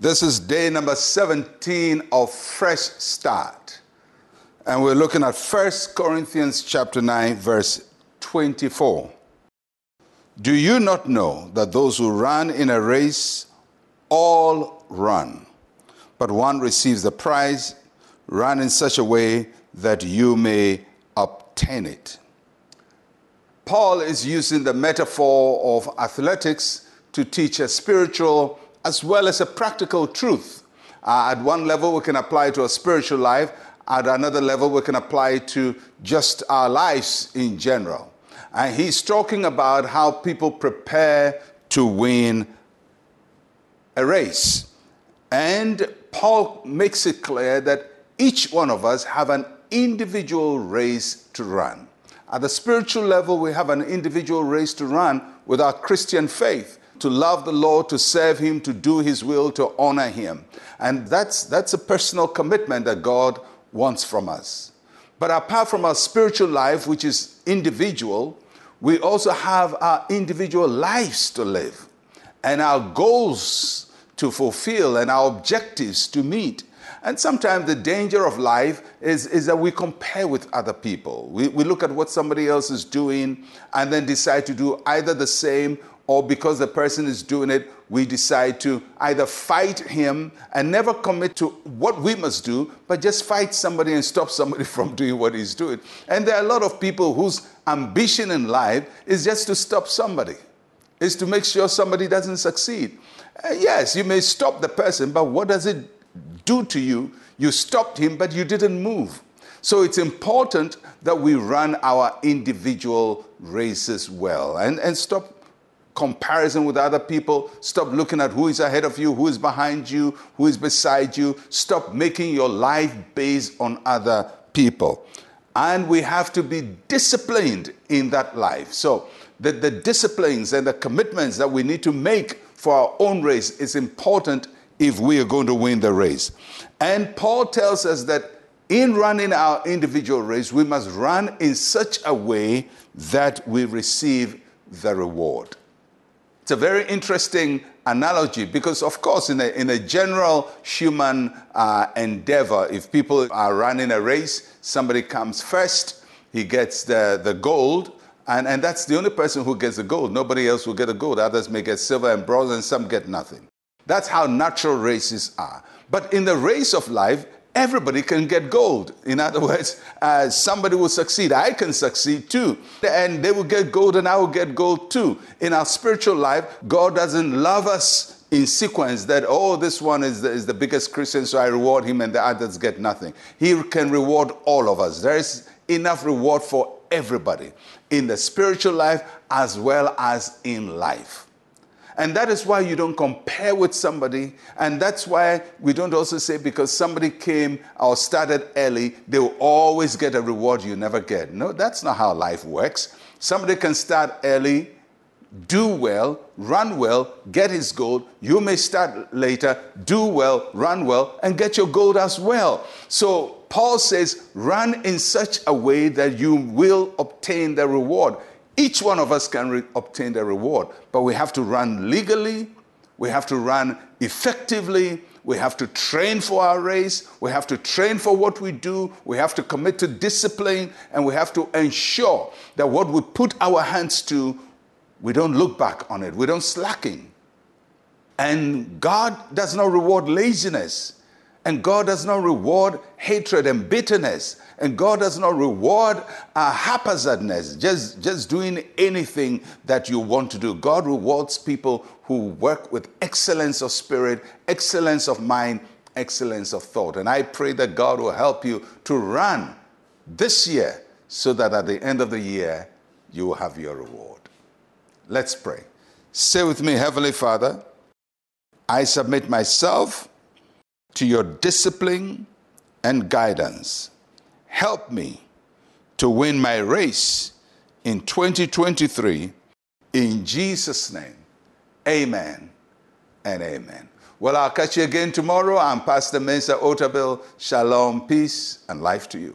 This is day number 17 of Fresh Start. And we're looking at 1 Corinthians chapter 9 verse 24. Do you not know that those who run in a race all run, but one receives the prize? Run in such a way that you may obtain it. Paul is using the metaphor of athletics to teach a spiritual as well as a practical truth. Uh, at one level, we can apply to a spiritual life. At another level, we can apply to just our lives in general. And he's talking about how people prepare to win a race. And Paul makes it clear that each one of us have an individual race to run. At the spiritual level, we have an individual race to run with our Christian faith to love the Lord, to serve Him, to do His will, to honor Him. And that's, that's a personal commitment that God wants from us. But apart from our spiritual life, which is individual, we also have our individual lives to live and our goals to fulfill and our objectives to meet. And sometimes the danger of life is, is that we compare with other people. We, we look at what somebody else is doing and then decide to do either the same or because the person is doing it, we decide to either fight him and never commit to what we must do, but just fight somebody and stop somebody from doing what he's doing. And there are a lot of people whose ambition in life is just to stop somebody, is to make sure somebody doesn't succeed. Uh, yes, you may stop the person, but what does it do to you? You stopped him, but you didn't move. So it's important that we run our individual races well and, and stop comparison with other people. Stop looking at who is ahead of you, who is behind you, who is beside you. Stop making your life based on other people. And we have to be disciplined in that life. So, the, the disciplines and the commitments that we need to make for our own race is important if we are going to win the race. And Paul tells us that in running our individual race, we must run in such a way that we receive the reward. It's a very interesting analogy because, of course, in a, in a general human uh, endeavor, if people are running a race, somebody comes first, he gets the, the gold, and, and that's the only person who gets the gold. Nobody else will get the gold. Others may get silver and bronze, and some get nothing. That's how natural races are. But in the race of life, everybody can get gold. In other words, uh, somebody will succeed. I can succeed too. And they will get gold, and I will get gold too. In our spiritual life, God doesn't love us in sequence that, oh, this one is the, is the biggest Christian, so I reward him, and the others get nothing. He can reward all of us. There is enough reward for everybody in the spiritual life as well as in life. And that is why you don't compare with somebody. And that's why we don't also say because somebody came or started early, they will always get a reward you never get. No, that's not how life works. Somebody can start early, do well, run well, get his gold. You may start later, do well, run well, and get your gold as well. So Paul says, run in such a way that you will obtain the reward. Each one of us can re- obtain the reward, but we have to run legally, we have to run effectively, we have to train for our race, we have to train for what we do, we have to commit to discipline, and we have to ensure that what we put our hands to, we don't look back on it, we don't slacken. And God does not reward laziness. And God does not reward hatred and bitterness. And God does not reward uh, haphazardness, just, just doing anything that you want to do. God rewards people who work with excellence of spirit, excellence of mind, excellence of thought. And I pray that God will help you to run this year so that at the end of the year, you will have your reward. Let's pray. Say with me, Heavenly Father, I submit myself to your discipline and guidance. Help me to win my race in 2023. In Jesus' name, amen and amen. Well, I'll catch you again tomorrow. I'm Pastor Mensa Otabil. Shalom, peace, and life to you.